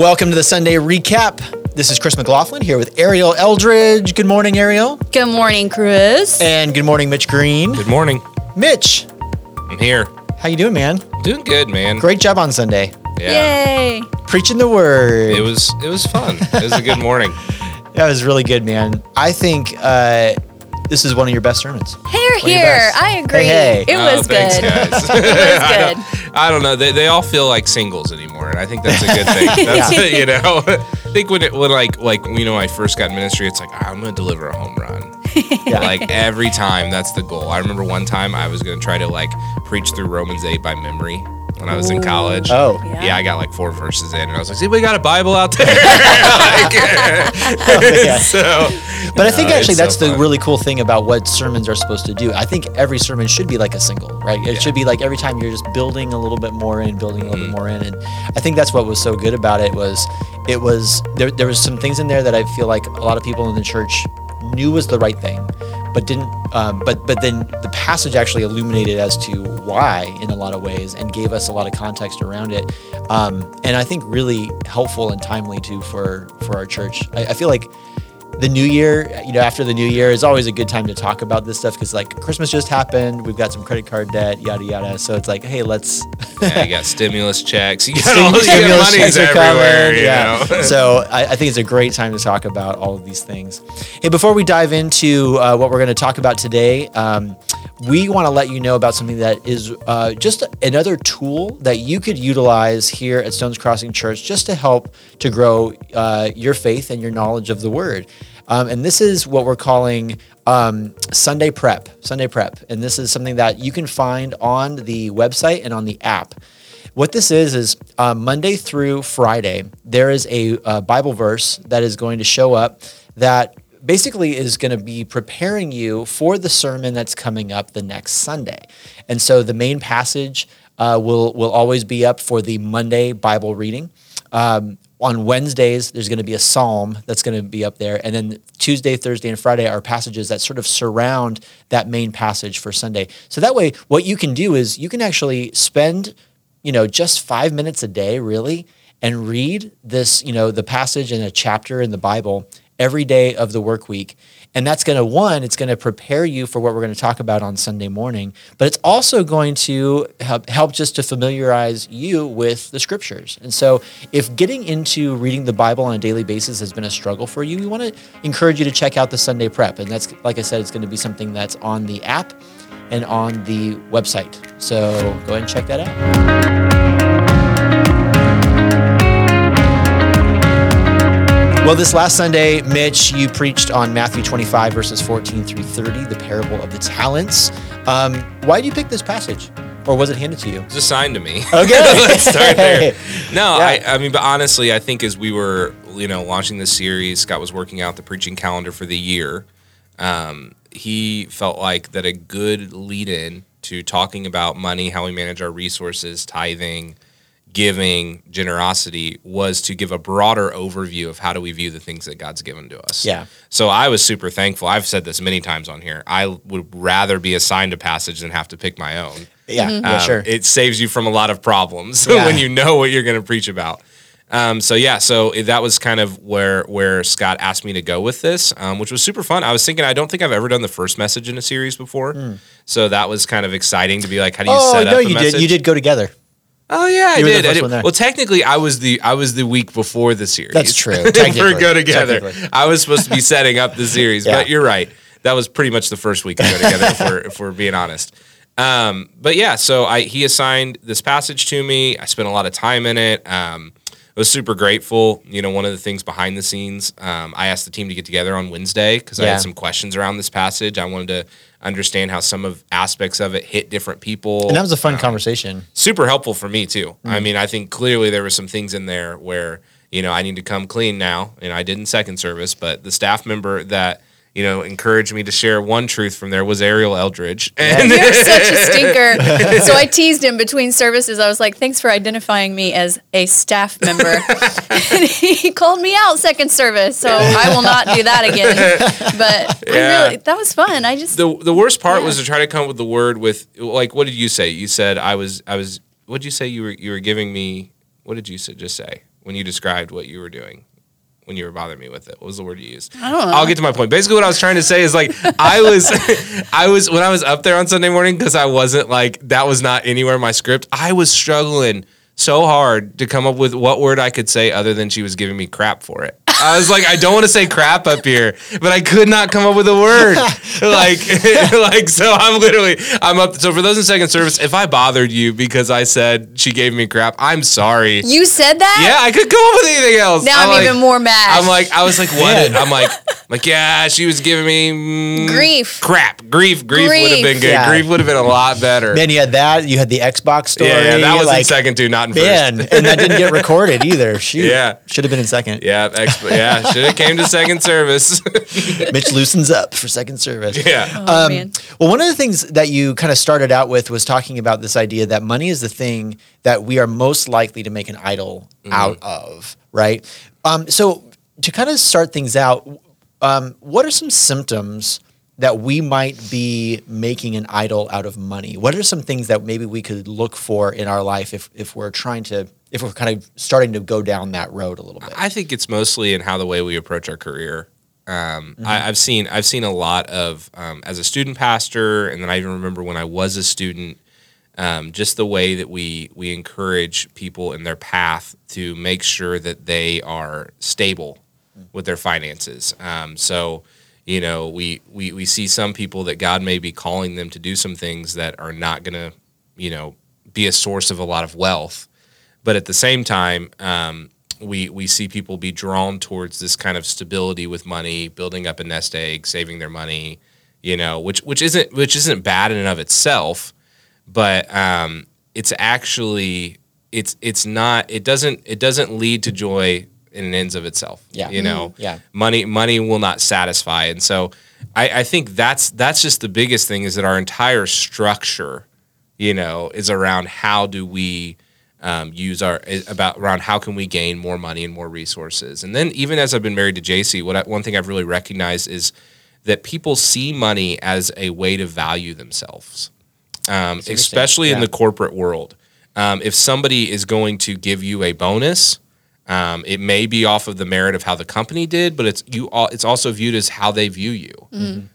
Welcome to the Sunday recap. This is Chris McLaughlin here with Ariel Eldridge. Good morning, Ariel. Good morning, Chris. And good morning, Mitch Green. Good morning. Mitch, I'm here. how you doing, man? Doing good, man. Great job on Sunday. Yeah. Yay. Preaching the word. It was it was fun. It was a good morning. that was really good, man. I think uh, this is one of your best sermons. Here, your here. best. I agree. Hey, hey. It Oh, was thanks, good. guys. It was I good. I don't know. They, they all feel like singles anymore, and I think that's a good thing. That's Yeah. you know. I think when it when like like you know when I first got in ministry, it's like I'm gonna deliver a home run. Yeah. Like every time, that's the goal. I remember one time I was gonna try to like preach through Romans eight by memory when I was in college. Oh. Yeah. Yeah, I got like four verses in, and I was like, "See, we got a Bible out there." Like, Yeah. so, But I think No, actually it's so that's the fun. really cool thing about what sermons are supposed to do. I think every sermon should be like a single, right? It Yeah. should be like every time you're just building a little bit more in, building a little Mm-hmm. bit more in. And I think that's what was so good about it was it was there there was some things in there that I feel like a lot of people in the church knew was the right thing, but didn't um, but but then the passage actually illuminated as to why in a lot of ways and gave us a lot of context around it. Um, and I think really helpful and timely too for for our church. I, I feel like the new year, you know, after the new year is always a good time to talk about this stuff because like Christmas just happened, we've got some credit card debt, yada yada. So it's like, hey, let's yeah, you got stimulus checks. You got all got Stimulus checks are everywhere. coming, yeah. know? so I, I think it's a great time to talk about all of these things. Hey, before we dive into uh, what we're going to talk about today, um, we want to let you know about something that is uh, just another tool that you could utilize here at Stones Crossing Church just to help to grow uh, your faith and your knowledge of the Word. Um, and this is what we're calling um, Sunday Prep. Sunday Prep. And this is something that you can find on the website and on the app. What this is is uh, Monday through Friday, there is a, uh Bible verse that is going to show up that basically is going to be preparing you for the sermon that's coming up the next Sunday. And so the main passage uh, will will always be up for the Monday Bible reading. Um, on Wednesdays, there's going to be a psalm that's going to be up there. And then Tuesday, Thursday, and Friday are passages that sort of surround that main passage for Sunday. So that way, what you can do is you can actually spend, you know, just five minutes a day, really, and read this, you know, the passage in a chapter in the Bible every day of the work week. And that's going to, one, it's going to prepare you for what we're going to talk about on Sunday morning, but it's also going to help, help just to familiarize you with the scriptures. And so, if getting into reading the Bible on a daily basis has been a struggle for you, we want to encourage you to check out the Sunday Prep. And that's, like I said, it's going to be something that's on the app and on the website. So, go ahead and check that out. Well, this last Sunday, Mitch, you preached on Matthew 25, verses 14 through 30, the parable of the talents. Um, why did you pick this passage? Or was it handed to you? It's assigned to me. Okay. Let's start there. No, Yeah. I, I mean, but honestly, I think as we were, you know, launching this series, Scott was working out the preaching calendar for the year. Um, he felt like that a good lead in to talking about money, how we manage our resources, tithing, giving, generosity was to give a broader overview of how do we view the things that God's given to us. Yeah. So I was super thankful. I've said this many times on here. I would rather be assigned a passage than have to pick my own. Yeah, yeah, Um, sure. It saves you from a lot of problems Yeah. when you know what you're going to preach about. Um, so yeah, so that was kind of where where Scott asked me to go with this, um, which was super fun. I was thinking I don't think I've ever done the first message in a series before, so that was kind of exciting to be like, how do you oh, set up Oh no, you message? did. You did go together. Oh yeah, I You the did. I did. Well, technically, I was the I was the week before the series. That's true, technically. go together. I was supposed to be setting up the series, Yeah. but you're right. That was pretty much the first week of go together. if, we're, if we're being honest. Um, but yeah, so I he assigned this passage to me. I spent a lot of time in it. Um, I was super grateful. You know, one of the things behind the scenes, um, I asked the team to get together on Wednesday because I had some questions around this passage. I wanted to understand how some of aspects of it hit different people. And that was a fun conversation. super helpful for me too. Mm. I mean, I think clearly there were some things in there where you know I need to come clean now, and I did in second service. But the staff member that you know encouraged me to share one truth from there was Ariel Eldridge, and You're such a stinker. so I teased him between services. I was like, thanks for identifying me as a staff member. and he called me out second service. So I will not do that again. But I Yeah. really, that was fun. I just, the the worst part Yeah. was to try to come up with the word with like what did you say? You said I was I was. What did you say? You were you were giving me. What did you say, just say? when you described what you were doing when you were bothering me with it? What was the word you used? I don't know. I'll get to my point. Basically, what I was trying to say is like I was, I was when I was up there on Sunday morning because I wasn't like that was not anywhere in my script. I was struggling so hard to come up with what word I could say other than she was giving me crap for it. I was like, I don't want to say crap up here, but I could not come up with a word. like, like so I'm literally I'm up. So for those in second service, if I bothered you because I said she gave me crap, I'm sorry. You said that? Yeah, I could come up with anything else. Now I'm, like- even more mad. I'm like, I was like, what? Man. I'm like, like, yeah, she was giving me mm, Grief. crap, grief, grief, would have been good. Yeah. Grief would have been a lot better. Man, you had that. You had the Xbox story. yeah, yeah, that was in like, second too, not in Man, first. and that didn't get recorded either. Shoot. Yeah. Should have been in second. Yeah, ex- yeah, should have came to second service. Mitch loosens up for second service. yeah, oh, man. Well, one of the things that you kind of started out with was talking about this idea that money is the thing that we are most likely to make an idol out of, right? Um, so, to kind of start things out, um, what are some symptoms that we might be making an idol out of money? What are some things that maybe we could look for in our life if, if we're trying to, if we're kind of starting to go down that road a little bit? I think it's mostly in how the way we approach our career. Um, I, I've seen I've seen a lot of um, as a student pastor, and then I even remember when I was a student, um, just the way that we we encourage people in their path to make sure that they are stable with their finances. Um, so, you know, we, we we see some people that God may be calling them to do some things that are not going to, you know, be a source of a lot of wealth, but at the same time, um, we we see people be drawn towards this kind of stability with money, building up a nest egg, saving their money, you know, which which isn't which isn't bad in and of itself, but um, it's actually it's it's not it doesn't it doesn't lead to joy in an ends of itself. Yeah. you know, Yeah. money money will not satisfy, and so I, I think that's that's just the biggest thing is that our entire structure, you know, is around how do we um, use our about around how can we gain more money and more resources. And then even as I've been married to JC, what I, one thing I've really recognized is that people see money as a way to value themselves, um, especially in the corporate world. Um, if somebody is going to give you a bonus, um, it may be off of the merit of how the company did, but it's you. All, it's also viewed as how they view you,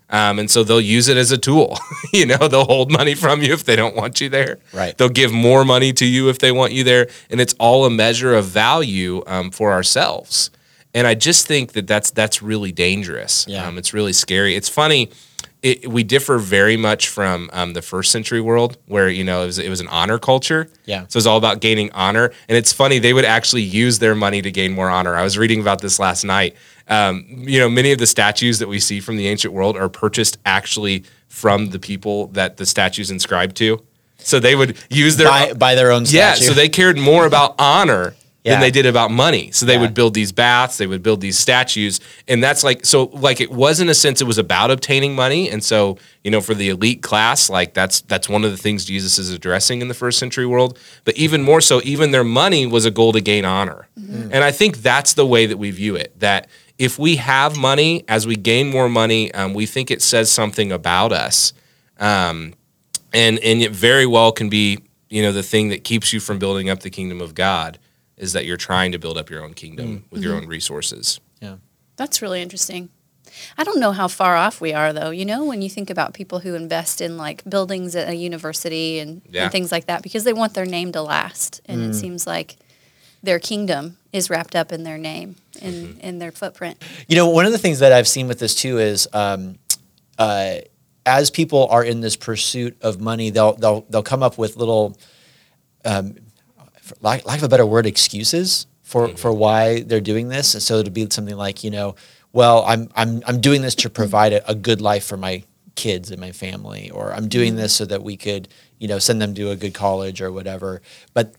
um, and so they'll use it as a tool. you know, they'll hold money from you if they don't want you there. Right. They'll give more money to you if they want you there, and it's all a measure of value um, for ourselves. And I just think that that's that's really dangerous. Yeah. Um, it's really scary. It's funny. It, we differ very much from um, the first century world, where you know it was, it was an honor culture. Yeah. So it's all about gaining honor, and it's funny they would actually use their money to gain more honor. I was reading about this last night. Um, you know, many of the statues that we see from the ancient world are purchased actually from the people that the statues inscribed to. So they would use their by, by their own yeah, so they cared more about honor Yeah. than they did about money. So they Yeah. would build these baths, they would build these statues, and that's like so like it was in a sense it was about obtaining money, and so you know for the elite class like that's that's one of the things Jesus is addressing in the first century world. But even more so, even their money was a goal to gain honor, and I think that's the way that we view it. That if we have money, as we gain more money, um, we think it says something about us and and it very well can be you know the thing that keeps you from building up the kingdom of God is that you're trying to build up your own kingdom with your own resources. yeah. That's really interesting. I don't know how far off we are, though. You know, when you think about people who invest in like buildings at a university and, Yeah. and things like that, because they want their name to last, and it seems like their kingdom is wrapped up in their name and in their footprint. You know, one of the things that I've seen with this too is, um, uh, as people are in this pursuit of money, they'll they'll they'll come up with little, um, for lack, lack of a better word, excuses for mm-hmm. for why they're doing this. And so it'll be something like, you know, well, I'm I'm I'm doing this to provide a, a good life for my kids and my family, or I'm doing mm-hmm. this so that we could, you know, send them to a good college or whatever. But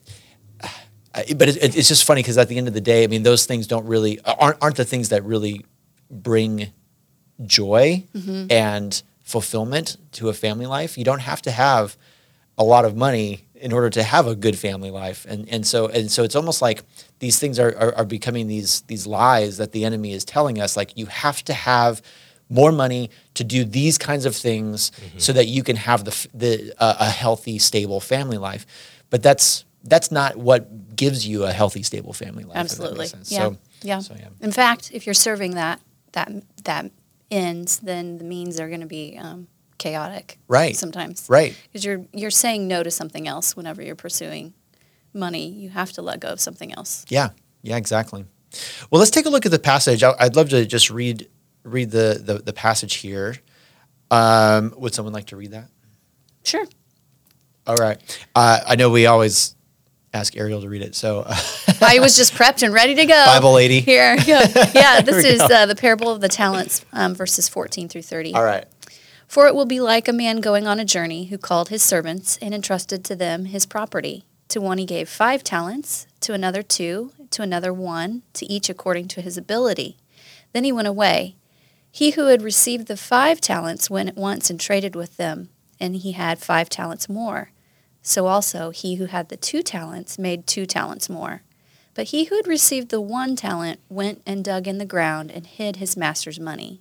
uh, but it, it- it's just funny because at the end of the day, I mean, those things don't really uh, aren't aren't the things that really bring joy mm-hmm. and fulfillment to a family life. You don't have to have a lot of money in order to have a good family life, and and so and so it's almost like these things are are, are becoming these these lies that the enemy is telling us. Like you have to have more money to do these kinds of things so that you can have the the uh, a healthy, stable family life. But that's that's not what gives you a healthy, stable family life. if that makes Absolutely. Yeah. So, yeah. so, yeah. In fact, if you're serving that that that ends, then the means are going to be um, chaotic. Right. Sometimes. Right. Because you're you're saying no to something else whenever you're pursuing money. You have to let go of something else. Yeah, yeah, exactly. Well, let's take a look at the passage. I- I'd love to just read read the the, the passage here. Um, would someone like to read that? Sure. All right. Uh, I know we always ask Ariel to read it, so I was just prepped and ready to go. Bible lady. Here, yeah, yeah this is uh, the parable of the talents, um, verses 14 through 30. all right. For it will be like a man going on a journey who called his servants and entrusted to them his property. To one he gave five talents, to another two, to another one, to each according to his ability. Then he went away. He who had received the five talents went at once and traded with them, and he had five talents more. So also he who had the two talents made two talents more. But he who had received the one talent went and dug in the ground and hid his master's money.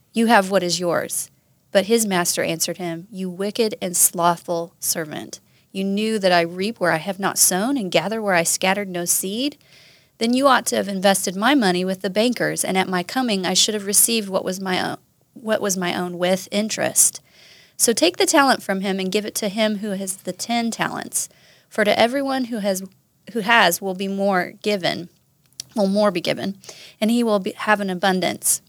you have what is yours. But his master answered him, You wicked and slothful servant. You knew that I reap where I have not sown, and gather where I scattered no seed? Then you ought to have invested my money with the bankers, and at my coming I should have received what was my own what was my own with interest. So take the talent from him and give it to him who has the ten talents. For to everyone who has who has will be more given, will more be given, and he will be, have an abundance.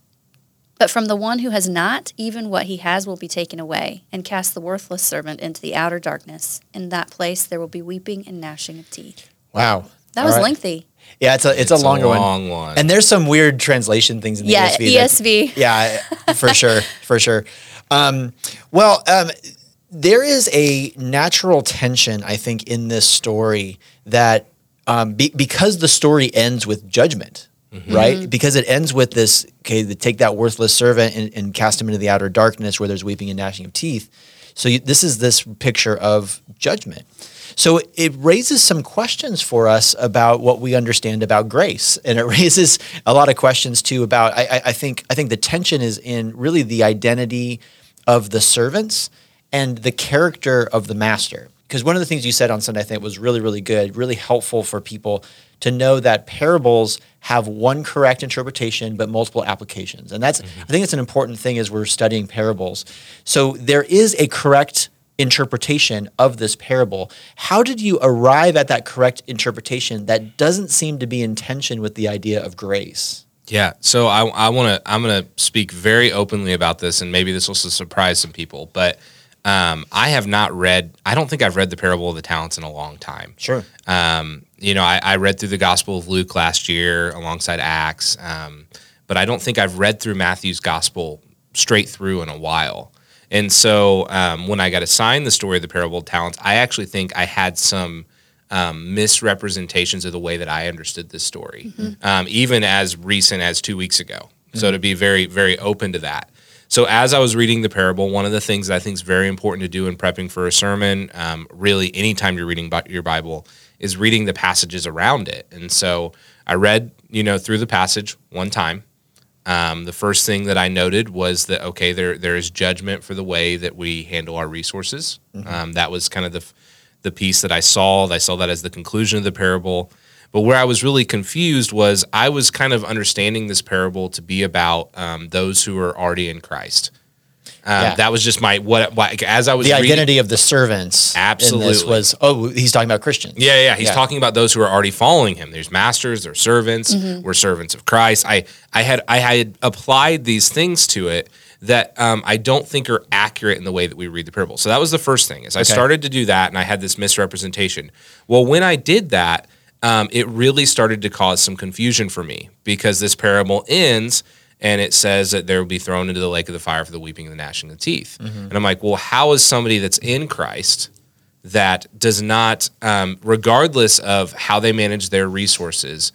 But from the one who has not, even what he has will be taken away, and cast the worthless servant into the outer darkness. In that place there will be weeping and gnashing of teeth. Wow. That All was right. lengthy. Yeah, it's a it's, It's a longer long one. one. And there's some weird translation things in the Yeah, ESV. that- ESV. yeah, for sure, for sure. Um, well, um, there is a natural tension, I think, in this story that um, be, because the story ends with judgment, Mm-hmm. right? Mm-hmm. Because it ends with this, okay, take that worthless servant and, and cast him into the outer darkness where there's weeping and gnashing of teeth. So you, this is this picture of judgment. So it raises some questions for us about what we understand about grace, and it raises a lot of questions too about. I, I- I think I think the tension is in really the identity of the servants and the character of the master. Because one of the things you said on Sunday, I think, was really really good, really helpful for people to know that parables have one correct interpretation but multiple applications, and that's mm-hmm. I think it's an important thing as we're studying parables. So there is a correct interpretation of this parable. How did you arrive at that correct interpretation that doesn't seem to be in tension with the idea of grace? Yeah. So I, I want to, I'm going to speak very openly about this, and maybe this will surprise some people, but um, I have not read, I don't think I've read the parable of the talents in a long time. Sure. Um, you know, I, I read through the Gospel of Luke last year alongside Acts, um, but I don't think I've read through Matthew's Gospel straight through in a while. And so um, when I got assigned the story of the parable of talents, I actually think I had some um, misrepresentations of the way that I understood this story, um, even as recent as two weeks ago. So to be very, very open to that. So as I was reading the parable, one of the things that I think is very important to do in prepping for a sermon, um, really anytime you're reading your Bible, is reading the passages around it. And so I read, you know, through the passage one time. Um, the first thing that I noted was that okay, there there is judgment for the way that we handle our resources. Um, that was kind of the the piece that I saw. I saw that as the conclusion of the parable. But where I was really confused was I was kind of understanding this parable to be about um, those who are already in Christ. Um, Yeah. That was just my what. why- As I was the reading- identity of the servants. Absolutely. was oh he's talking about Christians. Yeah, yeah. He's Yeah. talking about those who are already following him. There's masters, there's servants. We're servants of Christ. I, I had, I had applied these things to it that um, I don't think are accurate in the way that we read the parable. So that was the first thing. Is I started to do that, and I had this misrepresentation. Well, when I did that, um, it really started to cause some confusion for me because this parable ends. And it says that there will be thrown into the lake of the fire for the weeping and the gnashing of teeth. And I'm like, well, how is somebody that's in Christ that does not, um, regardless of how they manage their resources,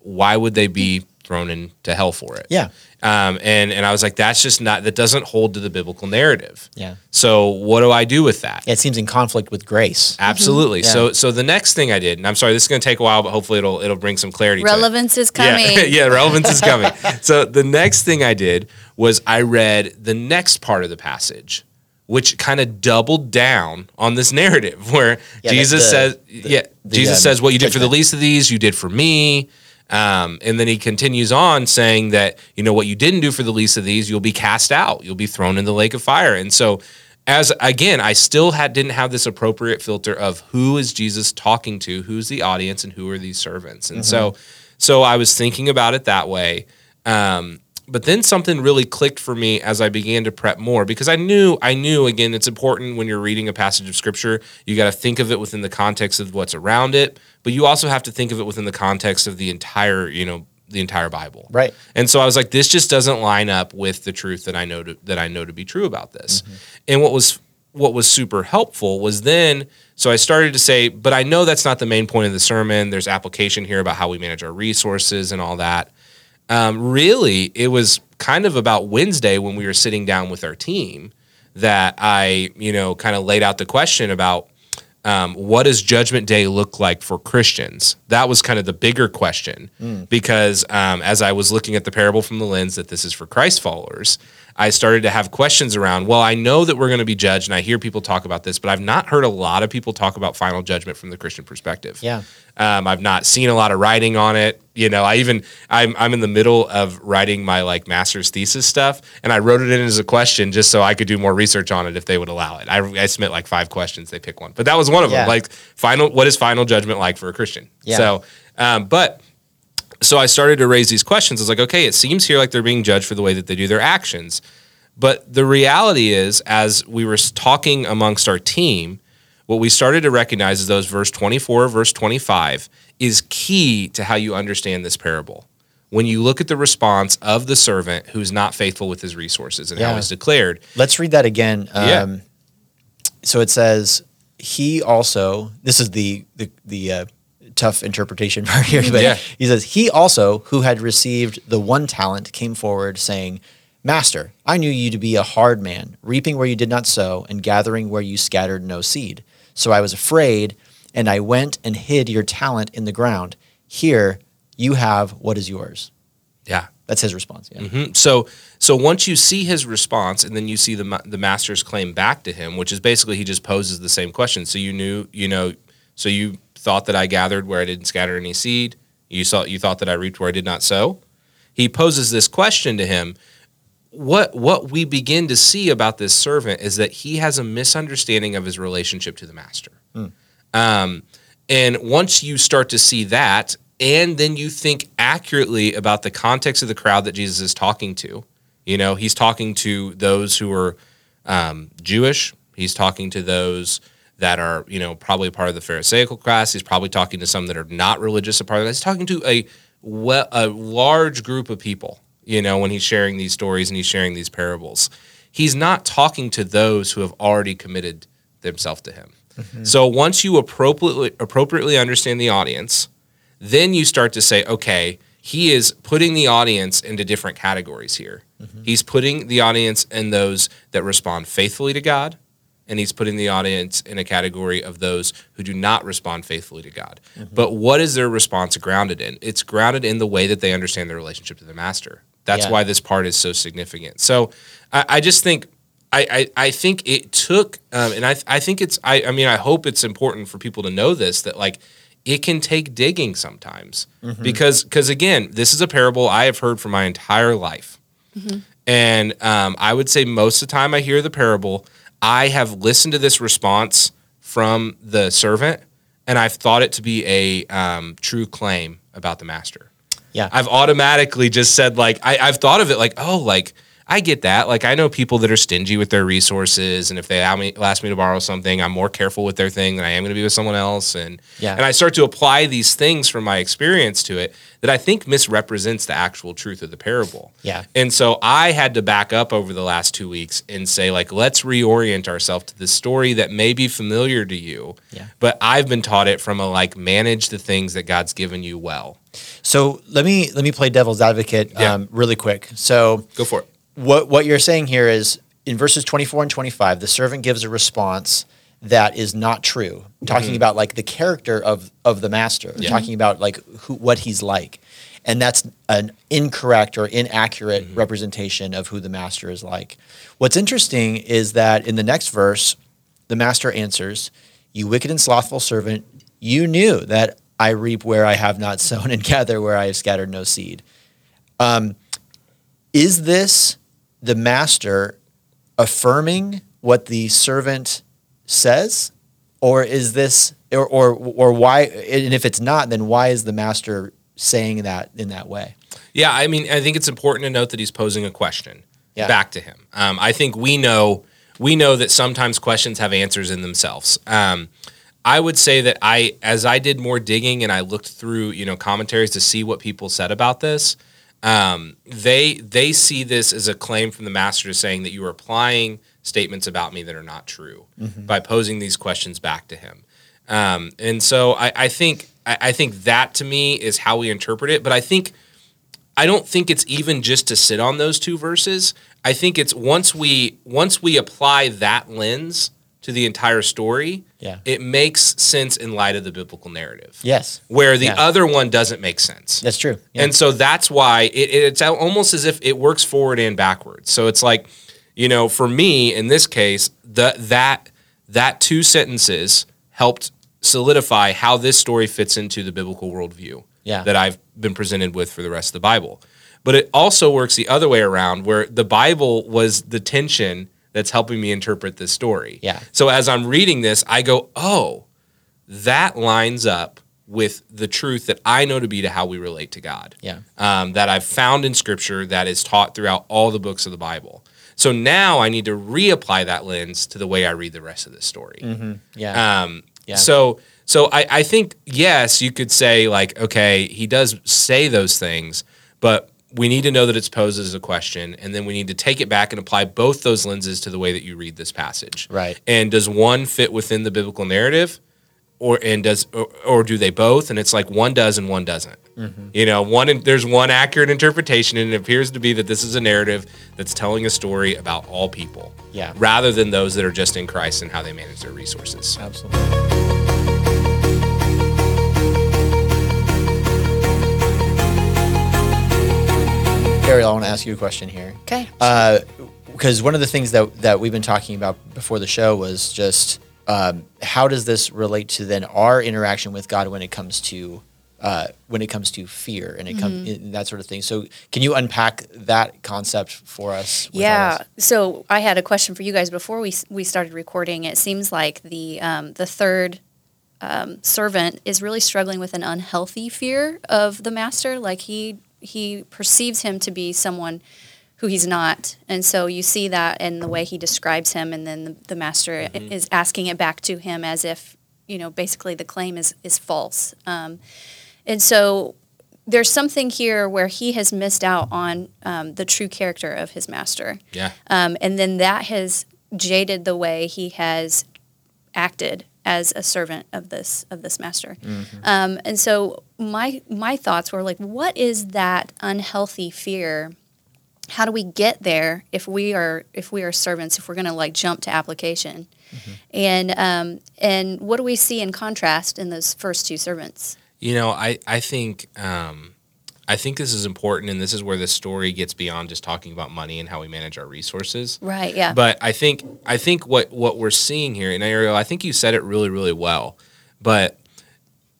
why would they be thrown into hell for it? Yeah. Um, and and I was like, that's just not that doesn't hold to the biblical narrative. Yeah. So what do I do with that? It seems in conflict with grace. Absolutely. Yeah. So so the next thing I did, and I'm sorry, this is going to take a while, but hopefully it'll it'll bring some clarity. to it. Relevance is coming. Yeah, yeah, relevance is coming. So the next thing I did was I read the next part of the passage, which kind of doubled down on this narrative where Yeah, Jesus the- says, the- "Yeah, the, Jesus um, says, what you did for the least of these, you did for me." Um, and then he continues on saying that you know what you didn't do for the least of these, you'll be cast out, you'll be thrown in the lake of fire. And so, as again, I still had didn't have this appropriate filter of who is Jesus talking to, who's the audience, and who are these servants. And so, so I was thinking about it that way. Um, but then something really clicked for me as I began to prep more because I knew I knew again it's important when you're reading a passage of scripture you got to think of it within the context of what's around it but you also have to think of it within the context of the entire you know the entire Bible. Right. and so I was like this just doesn't line up with the truth that I know to, that I know to be true about this. Mm-hmm. And what was what was super helpful was then so I started to say but I know that's not the main point of the sermon. There's application here about how we manage our resources and all that um, really, it was kind of about Wednesday when we were sitting down with our team that I, you know, kind of laid out the question about um, what does Judgment Day look like for Christians? That was kind of the bigger question because um, as I was looking at the parable from the lens that this is for Christ followers, I started to have questions around, well, I know that we're going to be judged, and I hear people talk about this, but I've not heard a lot of people talk about final judgment from the Christian perspective. Yeah. Um, I've not seen a lot of writing on it. You know, I even I'm I'm in the middle of writing my like master's thesis stuff, and I wrote it in as a question just so I could do more research on it if they would allow it. I, I submit like five questions, they pick one, but that was one of Yeah. them. Like final, what is final judgment like for a Christian? Yeah. So, um, but so I started to raise these questions. I was like, okay, it seems here like they're being judged for the way that they do their actions. But the reality is, as we were talking amongst our team, what we started to recognize is those verse 24, verse 25 is key to how you understand this parable. When you look at the response of the servant who's not faithful with his resources and how Yeah. it's declared, Let's read that again. Yeah. Um, So it says, he also, this is the, the, the uh, tough interpretation part here, but Yeah. he says, he also, who had received the one talent, came forward saying, Master, I knew you to be a hard man, reaping where you did not sow, and gathering where you scattered no seed. So I was afraid, and I went and hid your talent in the ground. Here you have what is yours. yeah, That's his response. Yeah. Mhm. So so once you see his response and then you see the the master's claim back to him, which is basically he just poses the same question. So you knew, you know, so you thought that I gathered where I didn't scatter any seed. You saw you thought that I reaped where I did not sow. He poses this question to him. What what we begin to see about this servant is that he has a misunderstanding of his relationship to the master. Um, and once you start to see that, and then you think accurately about the context of the crowd that Jesus is talking to, you know, he's talking to those who are um, Jewish. He's talking to those that are, you know, probably part of the Pharisaical class. He's probably talking to some that are not religious, a part of that. He's talking to a well, a large group of people, you know, when he's sharing these stories and he's sharing these parables. He's not talking to those who have already committed themselves to him. Mm-hmm. So once you appropriately appropriately understand the audience, then you start to say, okay, he is putting the audience into different categories here. Mm-hmm. He's putting the audience in those that respond faithfully to God, and he's putting the audience in a category of those who do not respond faithfully to God. But what is their response grounded in? It's grounded in the way that they understand their relationship to the master. That's Yeah. why this part is so significant. So I, I just think I, I, I think it took, um, and I, I think it's, I, I mean, I hope it's important for people to know this that like it can take digging sometimes because, because again, this is a parable I have heard for my entire life. And um, I would say most of the time I hear the parable, I have listened to this response from the servant, and I've thought it to be a um, true claim about the master. Yeah. I've automatically just said like I, I've thought of it like oh like I get that like I know people that are stingy with their resources and if they ask me, ask me to borrow something I'm more careful with their thing than I am going to be with someone else and Yeah. and I start to apply these things from my experience to it that I think misrepresents the actual truth of the parable. Yeah. And so I had to back up over the last two weeks and say, like, let's reorient ourselves to the story that may be familiar to you. Yeah. But I've been taught it from a like manage the things that God's given you well. So let me let me play devil's advocate Yeah. um, really quick. So Go for it. What what you're saying here is in verses 24 and 25 the servant gives a response that is not true talking about like the character of of the master Mm-hmm. Yeah. talking about like who what he's like and that's an incorrect or inaccurate Mm-hmm. representation of who the master is like what's interesting is that in the next verse the master answers you wicked and slothful servant you knew that i reap where i have not sown and gather where i have scattered no seed Um, is this the master affirming what the servant says or is this or or or why and if it's not then why is the master saying that in that way Yeah, I mean, I think it's important to note that he's posing a question Yeah. back to him. Um, I think we know we know that sometimes questions have answers in themselves. Um, I would say that I, as I did more digging and I looked through, you know, commentaries to see what people said about this, um, they they see this as a claim from the master saying that you are applying statements about me that are not true by posing these questions back to him. Um, and so I, I think I, I think that to me is how we interpret it. But I think I don't think it's even just to sit on those two verses. I think it's once we once we apply that lens to the entire story, Yeah. it makes sense in light of the biblical narrative. yes Where the Yeah. other one doesn't make sense. that's true Yeah. And so that's why it, it's almost as if it works forward and backwards. So it's like, you know, for me in this case, the that that two sentences helped solidify how this story fits into the biblical worldview Yeah. that I've been presented with for the rest of the Bible. But it also works the other way around, where the Bible was the tension that's helping me interpret this story. Yeah. So as I'm reading this, I go, oh, that lines up with the truth that I know to be to how we relate to God. Yeah. Um, that I've found in Scripture that is taught throughout all the books of the Bible. So now I need to reapply that lens to the way I read the rest of this story. yeah Um, Yeah. So, so I, I think yes, you could say like, okay, he does say those things, but we need to know that it's posed as a question, and then we need to take it back and apply both those lenses to the way that you read this passage. Right. And does one fit within the biblical narrative, or and does or, or do they both? And it's like one does and one doesn't. Mm-hmm. You know, one there's one accurate interpretation, and it appears to be that this is a narrative that's telling a story about all people. Yeah. Rather than those that are just in Christ and how they manage their resources. absolutely Ariel, I want to ask you a question here. Okay. because one of the things that that we've been talking about before the show was just um, how does this relate to then our interaction with God when it comes to uh, when it comes to fear and it comes that sort of thing. So, can you unpack that concept for us? Yeah. us? So I had a question for you guys before we we started recording. It seems like the um, the third um, servant is really struggling with an unhealthy fear of the master. Like he he perceives him to be someone who he's not, and so you see that in the way he describes him, and then the, the master is asking it back to him as if you know basically the claim is is false. Um, and so there's something here where he has missed out on um, the true character of his master. Yeah. Um, and then that has jaded the way he has acted as a servant of this of this master. Um, and so my my thoughts were like, what is that unhealthy fear? How do we get there if we are if we are servants? If we're going to like jump to application, and um, and what do we see in contrast in those first two servants? You know, I I think um, I think this is important, and this is where the story gets beyond just talking about money and how we manage our resources. Right. Yeah. But I think I think what what we're seeing here, and Ariel, I think you said it really really well. But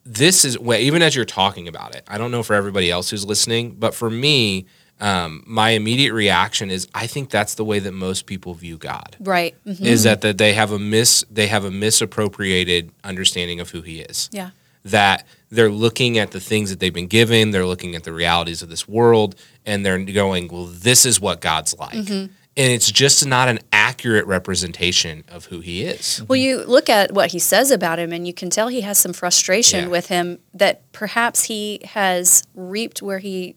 this is even as you're talking about it, I don't know for everybody else who's listening, but for me, um, my immediate reaction is I think that's the way that most people view God. Right. Mhm. Is that that they have a mis they have a misappropriated understanding of who He is Yeah. that they're looking at the things that they've been given, they're looking at the realities of this world, and they're going, well, this is what God's like. Mm-hmm. And it's just not an accurate representation of who he is. Well, you look at what he says about him, and you can tell he has some frustration Yeah. with him that perhaps he has reaped where he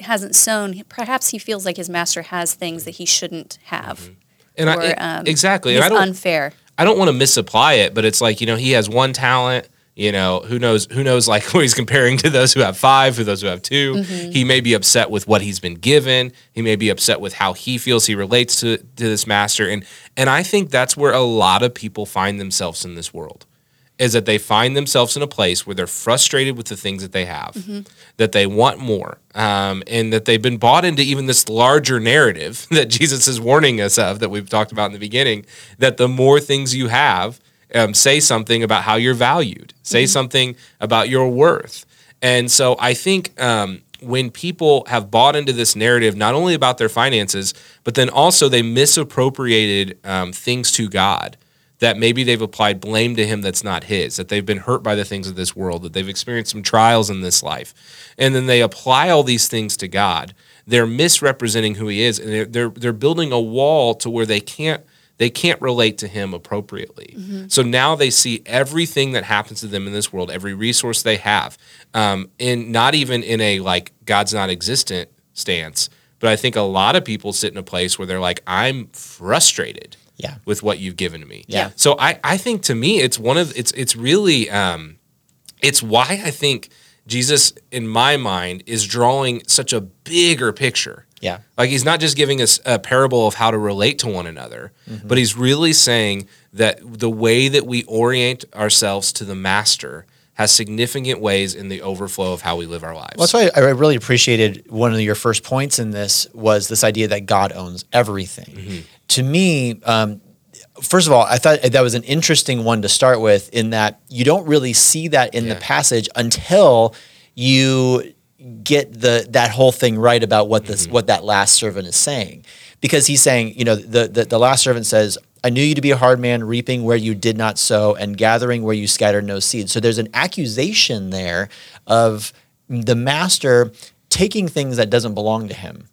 hasn't sown. Perhaps he feels like his master has things that he shouldn't have. And Or, I, um, exactly. It's And I don't, unfair. I don't want to misapply it, but it's like, you know, he has one talent, you know, who knows who knows like what he's comparing to those who have five, who those who have 2 Mm-hmm. He may be upset with what he's been given. He may be upset with how he feels he relates to, to this master. And and I think that's where a lot of people find themselves in this world. Is that they find themselves in a place where they're frustrated with the things that they have, that they want more, um, and that they've been bought into even this larger narrative that Jesus is warning us of, that we've talked about in the beginning, that the more things you have, um, say something about how you're valued, say something about your worth. And so I think um, when people have bought into this narrative, not only about their finances, but then also they misappropriated um, things to God that maybe they've applied blame to him that's not his, that they've been hurt by the things of this world, that they've experienced some trials in this life. And then they apply all these things to God. They're misrepresenting who he is and they're they're, they're building a wall to where they can't they can't relate to him appropriately. So now they see everything that happens to them in this world, every resource they have, um, in not even in a like God's not existent stance, but I think a lot of people sit in a place where they're like, I'm frustrated Yeah. with what you've given to me. Yeah. So I, I think to me it's one of it's it's really um it's why I think Jesus in my mind is drawing such a bigger picture. Yeah. Like he's not just giving us a parable of how to relate to one another, but he's really saying that the way that we orient ourselves to the master has significant ways in the overflow of how we live our lives. Well, that's why I really appreciated one of your first points in this was this idea that God owns everything. To me, um, first of all, I thought that was an interesting one to start with in that you don't really see that in Yeah. the passage until you get the that whole thing right about what this what that last servant is saying because he's saying you know the, the the last servant says I knew you to be a hard man, reaping where you did not sow, and gathering where you scattered no seed. So there's an accusation there of the master taking things that doesn't belong to him.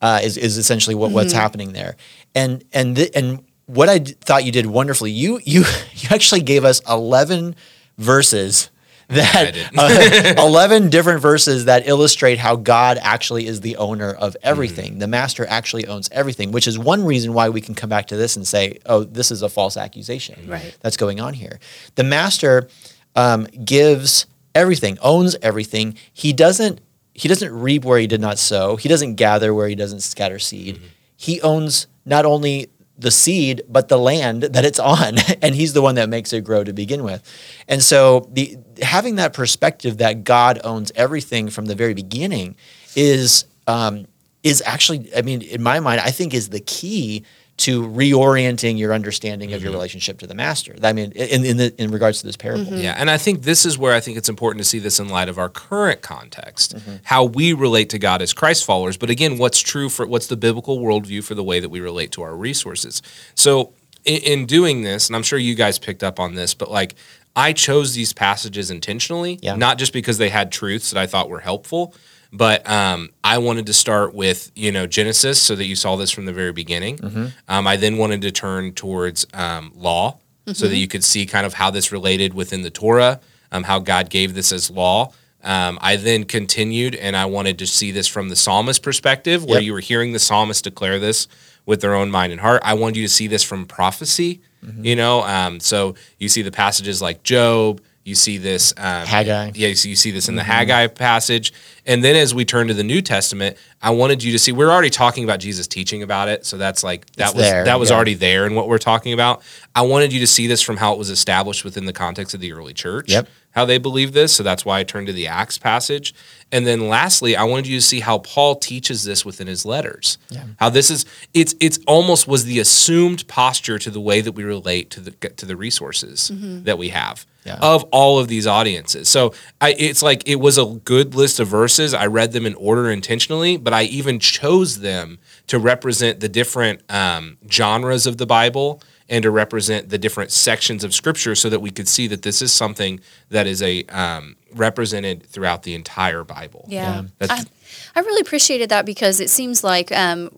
Uh, is is essentially what, what's happening there, and and th- and what I d- thought you did wonderfully. You you you actually gave us eleven verses that uh, 11 different verses that illustrate how God actually is the owner of everything. The master actually owns everything, which is one reason why we can come back to this and say, oh, this is a false accusation Right. that's going on here. The master um, gives everything, owns everything. He doesn't he doesn't reap where he did not sow. He doesn't gather where he doesn't scatter seed. He owns not only the seed but the land that it's on and he's the one that makes it grow to begin with. And so the having that perspective that God owns everything from the very beginning is um, is actually I mean in my mind I think is the key to reorienting your understanding of your mm-hmm. relationship to the master. I mean in in, the, in regards to this parable. Mm-hmm. Yeah, and I think this is where I think it's important to see this in light of our current context, mm-hmm. how we relate to God as Christ followers. But again, what's true for what's the biblical worldview for the way that we relate to our resources? So, in, in doing this, and I'm sure you guys picked up on this, but like I chose these passages intentionally, Yeah. not just because they had truths that I thought were helpful. But um, I wanted to start with you know Genesis, so that you saw this from the very beginning. Um, I then wanted to turn towards um, law, so that you could see kind of how this related within the Torah, um, how God gave this as law. Um, I then continued and I wanted to see this from the psalmist perspective, where Yep. you were hearing the psalmist declare this with their own mind and heart. I wanted you to see this from prophecy, you know. Um, so you see the passages like Job, you see this um, Haggai. Yeah, so you see this in the Haggai passage, and then as we turn to the New Testament, I wanted you to see we're already talking about Jesus teaching about it, so that's like that It's was there, that was yeah. already there in what we're talking about. I wanted you to see this from how it was established within the context of the early church. Yep. How they believe this. So that's why I turned to the Acts passage. And then lastly, I wanted you to see how Paul teaches this within his letters. How this is it's it's almost was the assumed posture to the way that we relate to the to the resources that we have Yeah. of all of these audiences. So I it's like it was a good list of verses verses. I read them in order intentionally, but I even chose them to represent the different um, genres of the Bible and to represent the different sections of Scripture, so that we could see that this is something that is a um, represented throughout the entire Bible. Yeah. That's- I, I really appreciated that because it seems like um,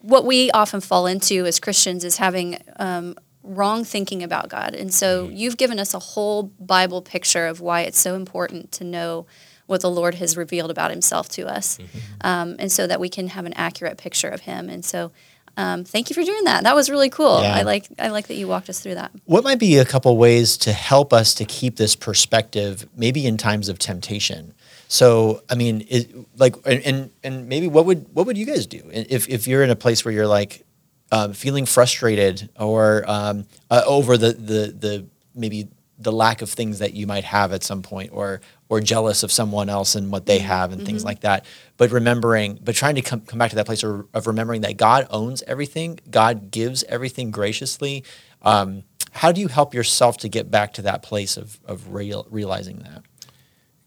what we often fall into as Christians is having um, wrong thinking about God. And so you've given us a whole Bible picture of why it's so important to know what the Lord has revealed about himself to us. Um, and so that we can have an accurate picture of him. And so um, thank you for doing that. That was really cool. Yeah. I like I like that you walked us through that. What might be a couple ways to help us to keep this perspective, maybe in times of temptation? So, I mean, it, like, and, and maybe what would what would you guys do if if you're in a place where you're like um, feeling frustrated or um, uh, over the the the maybe the lack of things that you might have at some point, or or jealous of someone else and what they have and things like that. But remembering, but trying to come come back to that place of, of remembering that God owns everything, God gives everything graciously. Um, how do you help yourself to get back to that place of of real, realizing that?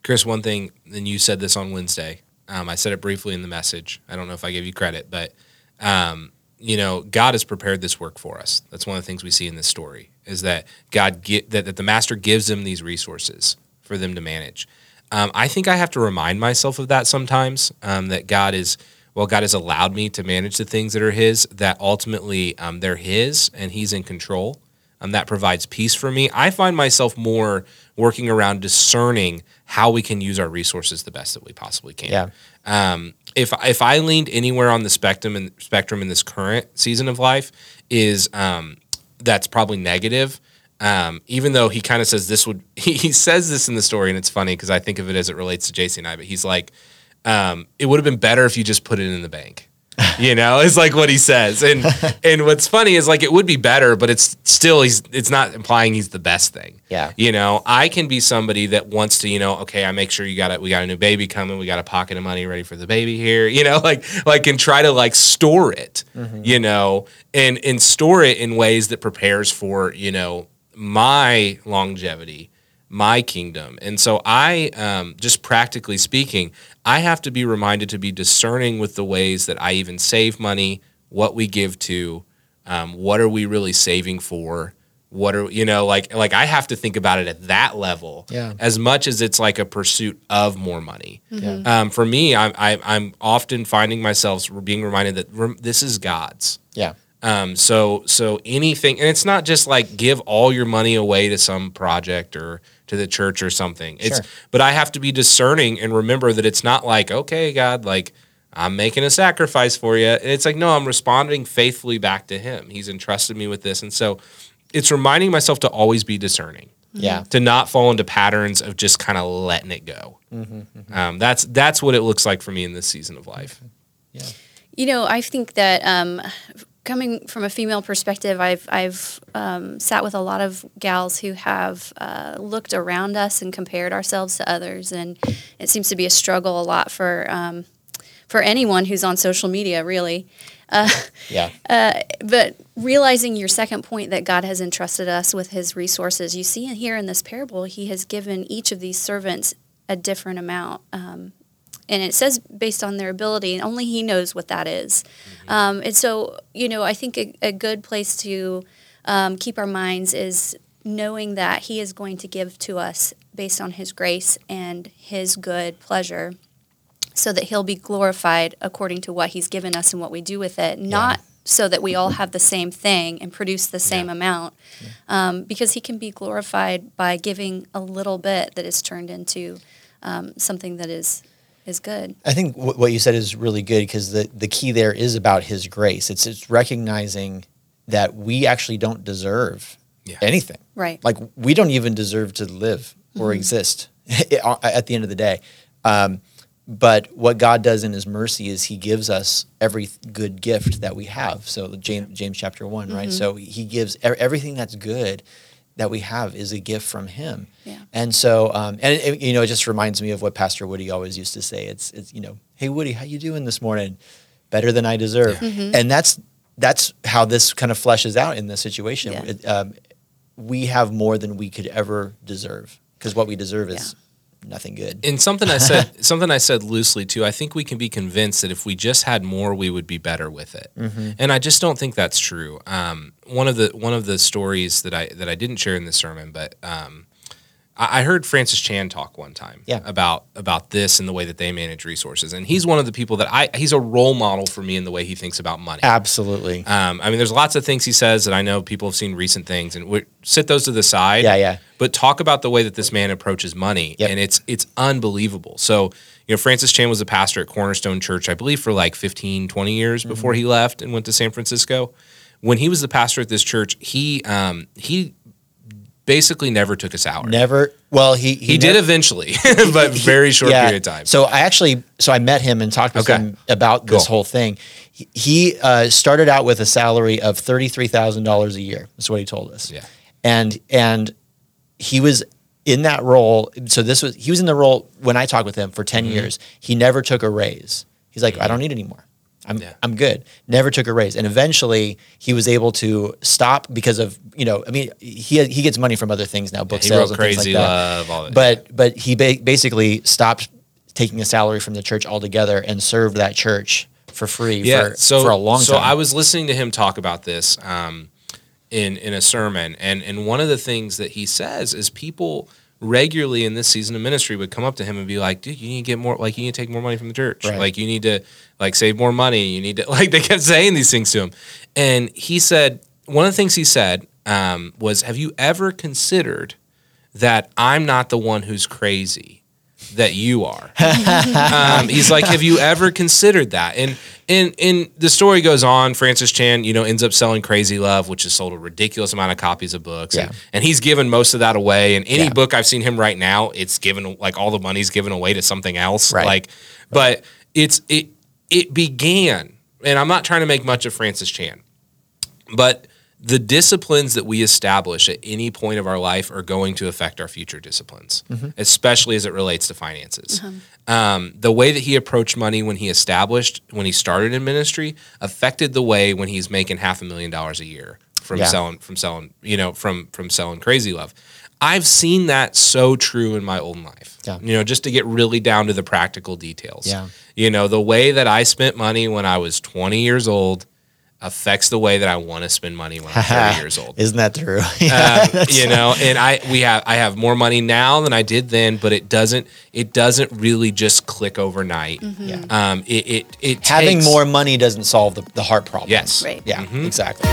Chris, one thing, and you said this on Wednesday. Um, I said it briefly in the message. I don't know if I gave you credit, but um, you know, God has prepared this work for us. That's one of the things we see in this story is that God get that, that the master gives them these resources for them to manage. Um, I think I have to remind myself of that sometimes. Um, that God is well, God has allowed me to manage the things that are His. That ultimately um, they're His, and He's in control. Um, that provides peace for me. I find myself more working around discerning how we can use our resources the best that we possibly can. Yeah. Um, if if I leaned anywhere on the spectrum and spectrum in this current season of life, is um, that's probably negative. Um, even though he kind of says this would, he, he says this in the story, and it's funny because I think of it as it relates to JC and I. But he's like, um, it would have been better if you just put it in the bank. You know, it's like what he says, and and what's funny is like it would be better, but it's still he's it's not implying he's the best thing. Yeah. You know, I can be somebody that wants to, you know, okay, I make sure you got it. We got a new baby coming. We got a pocket of money ready for the baby here. You know, like like and try to like store it. You know, and and store it in ways that prepares for you know my longevity, my kingdom. And so I, um, just practically speaking, I have to be reminded to be discerning with the ways that I even save money, what we give to, um, what are we really saving for what are you know like like i have to think about it at that level Yeah. as much as it's like a pursuit of more money Yeah. um, for me I'm, I, I'm often finding myself being reminded that rem- this is god's Yeah. Um, so so anything, and it's not just like give all your money away to some project or to the church or something. It's Sure. but I have to be discerning and remember that it's not like okay, God, like I'm making a sacrifice for you. And it's like no, I'm responding faithfully back to Him. He's entrusted me with this, and so it's reminding myself to always be discerning Yeah. to not fall into patterns of just kind of letting it go. Um, that's that's what it looks like for me in this season of life. Yeah. You know, I think that um, coming from a female perspective, I've I've um, sat with a lot of gals who have uh, looked around us and compared ourselves to others, and it seems to be a struggle a lot for um, for anyone who's on social media, really. Yeah. But realizing your second point that God has entrusted us with His resources, you see here in this parable, He has given each of these servants a different amount. Um, and it says based on their ability, and only He knows what that is. Um, and so, you know, I think a, a good place to um, keep our minds is knowing that He is going to give to us based on His grace and His good pleasure so that he'll be glorified according to what he's given us and what we do with it, not so that we all have the same thing and produce the same amount, um, because he can be glorified by giving a little bit that is turned into um, something that is is good. I think wh- what you said is really good because the, the key there is about his grace. It's, it's recognizing that we actually don't deserve Yeah. anything. Right. Like we don't even deserve to live or exist at the end of the day. Um, but what God does in His mercy is He gives us every good gift that we have. So James, James chapter one, right? So He gives everything that's good that we have is a gift from Him. Yeah. And so, um, and it, you know, it just reminds me of what Pastor Woody always used to say. It's, it's you know, hey Woody, how you doing this morning? Better than I deserve. And that's that's how this kind of fleshes out in this situation. Yeah. It, um, we have more than we could ever deserve because what we deserve is nothing good. And something I said, something I said loosely too. I think we can be convinced that if we just had more, we would be better with it. Mm-hmm. And I just don't think that's true. Um, one of the one of the stories that I that I didn't share in the sermon, but um, I, heard Francis Chan talk one time Yeah. about about this and the way that they manage resources. And he's one of the people that I he's a role model for me in the way he thinks about money. Absolutely. Um, I mean, there's lots of things he says that I know people have seen recent things, and we sit those to the side. Yeah, yeah. But talk about the way that this man approaches money, Yep. and it's it's unbelievable. So, you know, Francis Chan was a pastor at Cornerstone Church, I believe, for like 15, 20 years Mm-hmm. before he left and went to San Francisco. When he was the pastor at this church, he um, he basically never took a salary. Never. Well, he he did never- eventually, but very short Yeah. period of time. So I actually, so I met him and talked with Okay. him about this whole thing. He, he uh, started out with a salary of thirty three thousand dollars a year. That's what he told us. Yeah. and and he was in that role. So this was he was in the role when I talked with him for 10 Mm-hmm. years. He never took a raise. He's like, I don't need any more. I'm Yeah. I'm good. Never took a raise, and eventually he was able to stop because of you know I mean he he gets money from other things now, book he sales and things Crazy like that. Love, all that. But but he ba- basically stopped taking a salary from the church altogether and served that church for free for, so, for a long so time. So I was listening to him talk about this um, in in a sermon, and and one of the things that he says is people regularly in this season of ministry would come up to him and be like, "Dude, you need to get more. Like, you need to take more money from the church. Right. Like, you need to like save more money. You need to like." They kept saying these things to him, and he said one of the things he said um, was, "Have you ever considered that I'm not the one who's crazy?" That you are. Um, he's like, have you ever considered that? And and and the story goes on. Francis Chan, you know, ends up selling Crazy Love, which has sold a ridiculous amount of copies of books. And, Yeah. and he's given most of that away. And any Yeah. book I've seen him write now, it's given like all the money's given away to something else. Right. Like, but it's it it began, and I'm not trying to make much of Francis Chan, but the disciplines that we establish at any point of our life are going to affect our future disciplines, especially as it relates to finances. Um, the way that he approached money when he established, when he started in ministry, affected the way when he's making half a million dollars a year from Yeah. selling, from selling, you know, from from selling Crazy Love. I've seen that so true in my own life. Yeah. You know, just to get really down to the practical details. Yeah. You know, the way that I spent money when I was 20 years old affects the way that I want to spend money when I'm 30 years old. Isn't that true? Um, you know, and I we have I have more money now than I did then, but it doesn't it doesn't really just click overnight. Yeah. Um, it it, it Having takes- more money doesn't solve the, the heart problem. Yes. Right. Yeah, Mm-hmm. exactly.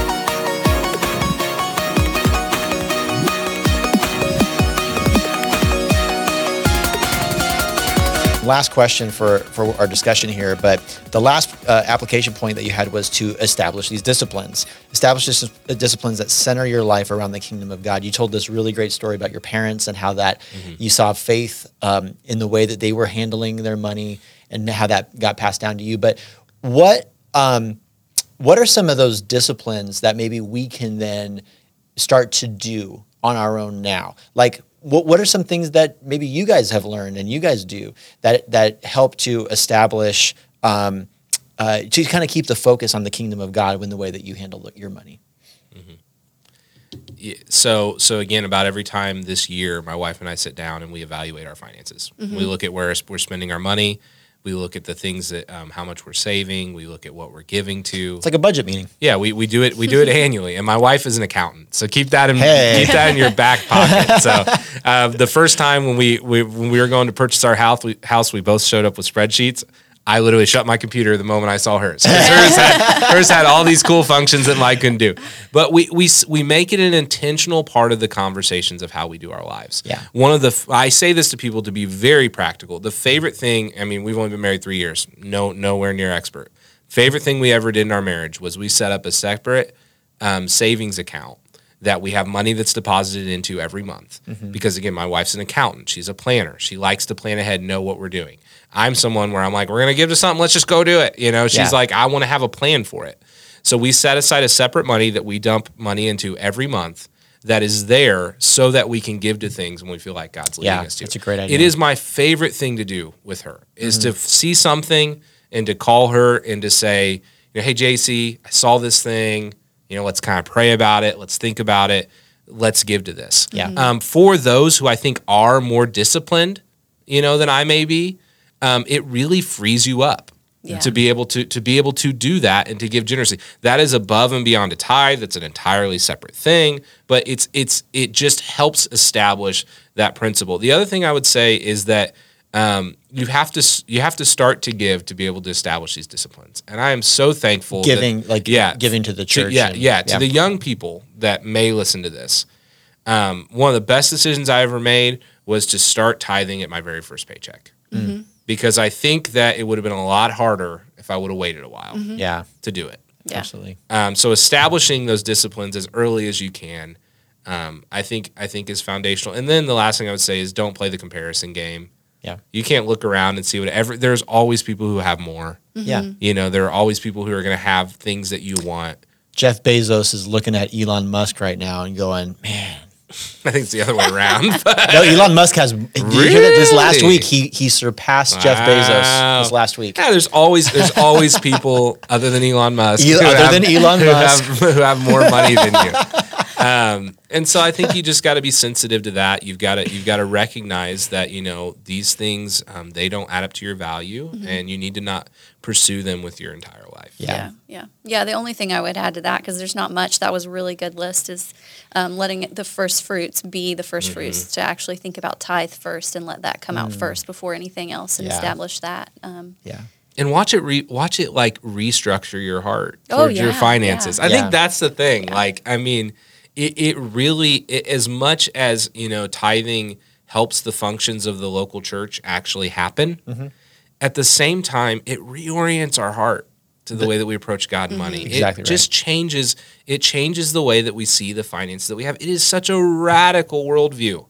Last question for, for our discussion here, but the last uh, application point that you had was to establish these disciplines. Establish dis- uh, disciplines that center your life around the kingdom of God. You told this really great story about your parents and how that you saw faith um, in the way that they were handling their money and how that got passed down to you. But what um, what are some of those disciplines that maybe we can then start to do on our own now? Like, what, what are some things that maybe you guys have learned and you guys do that that help to establish um, uh, to kind of keep the focus on the kingdom of God in the way that you handle your money? Yeah, so so again about every time this year my wife and I sit down and we evaluate our finances. Mm-hmm. We look at where we're spending our money. We look at the things that um, how much we're saving. We look at what we're giving to. It's like a budget meeting. Yeah, we, we do it we do it annually, and my wife is an accountant, so keep that in Hey. keep that in your back pocket. So uh, the first time when we, we when we were going to purchase our house, we, house we both showed up with spreadsheets. I literally shut my computer the moment I saw hers. hers, had, hers had all these cool functions that mine couldn't do. But we we we make it an intentional part of the conversations of how we do our lives. Yeah. One of the I say this to people to be very practical. The favorite thing, I mean, we've only been married three years. No, nowhere near expert. Favorite thing we ever did in our marriage was we set up a separate um, savings account that we have money that's deposited into every month. Because again, my wife's an accountant. She's a planner. She likes to plan ahead, know what we're doing. I'm someone where I'm like, we're gonna give to something. Let's just go do it. You know, she's Yeah. like, I want to have a plan for it. So we set aside a separate money that we dump money into every month that is there so that we can give to things when we feel like God's leading Yeah, us to. that's a great idea. It is my favorite thing to do with her is Mm-hmm. to see something and to call her and to say, you know, hey JC, I saw this thing. You know, let's kind of pray about it. Let's think about it. Let's give to this. Yeah. Um, for those who I think are more disciplined, you know, than I may be, um, it really frees you up Yeah. to be able to to be able to do that and to give generously. That is above and beyond a tithe. That's an entirely separate thing. But it's it's it just helps establish that principle. The other thing I would say is that um, you have to you have to start to give to be able to establish these disciplines. And I am so thankful. that- Giving, like, giving to the church yeah, and- yeah, to yeah. the young people that may listen to this. Um, one of the best decisions I ever made was to start tithing at my very first paycheck. Because I think that it would have been a lot harder if I would have waited a while Yeah, to do it. Yeah. absolutely. Um, so establishing those disciplines as early as you can, um, I think I think is foundational. And then the last thing I would say is don't play the comparison game. Yeah, You can't look around and see whatever. There's always people who have more. Mm-hmm. yeah. You know, there are always people who are going to have things that you want. Jeff Bezos is looking at Elon Musk right now and going, man. I think it's the other way around. No, Elon Musk has. Did you hear that this last week he he surpassed Jeff Bezos this last week. Yeah, there's always there's always people other than Elon Musk, El- other have- than Elon who Musk. have, who have more money than you. Um, and so I think you just got to be sensitive to that. You've got to you've got to recognize that you know these things um, they don't add up to your value, and you need to not pursue them with your entire life. Yeah. Yeah, yeah, yeah. The only thing I would add to that, because there's not much, that was a really good list, is um, letting the first fruits be the 1st fruits. To actually think about tithe first and let that come out first before anything else, and Yeah. establish that. Um, Yeah. and watch it re- watch it like restructure your heart Oh, towards your finances yeah. i Yeah. think that's the thing like i mean it, it really it, as much as you know tithing helps the functions of the local church actually happen Mm-hmm. at the same time it reorients our heart to the, way that we approach God and money. Exactly it just changes it changes the way that we see the finances that we have. It is such a radical worldview.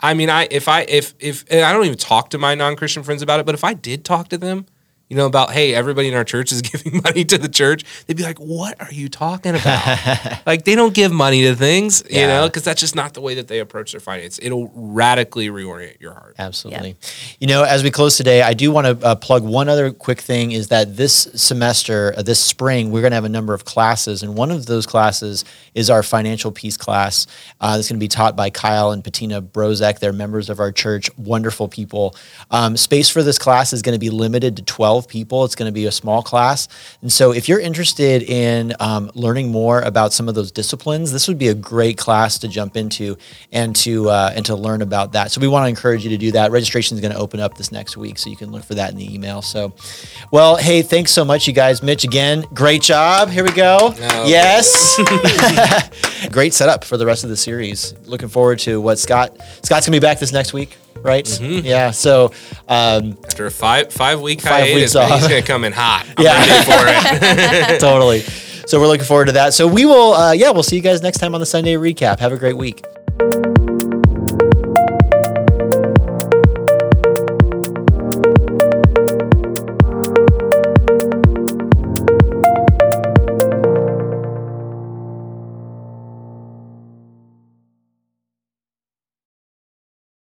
I mean, I if I if if and I don't even talk to my non-Christian friends about it, but if I did talk to them, you know, about hey, everybody in our church is giving money to the church, they'd be like, "What are you talking about?" like they don't give money to things, you Yeah. know, because that's just not the way that they approach their finance. It'll radically reorient your heart. Absolutely. You know, as we close today, I do want to uh, plug one other quick thing is that this semester, uh, this spring, we're going to have a number of classes. And one of those classes is our financial peace class. Uh, that's going to be taught by Kyle and Patina Brozek. They're members of our church, wonderful people. Um, space for this class is going to be limited to 12 people. It's going to be a small class. And so if you're interested in um, learning more about some of those disciplines, this would be a great class to jump into and to, uh, and to learn about that. So we want to encourage you to do that. Registration is going to open up this next week, so you can look for that in the email. So, well, hey, thanks so much, you guys. Mitch, again, great job. Here we go. yes. great setup for the rest of the series. Looking forward to what Scott, Scott's going to be back this next week, right? Yeah. So, um, After a five five week Five hiatus, weeks off. he's gonna come in hot. I'm Yeah. ready for it. totally. So we're looking forward to that. So we will, uh, yeah, we'll see you guys next time on the Sunday recap. Have a great week.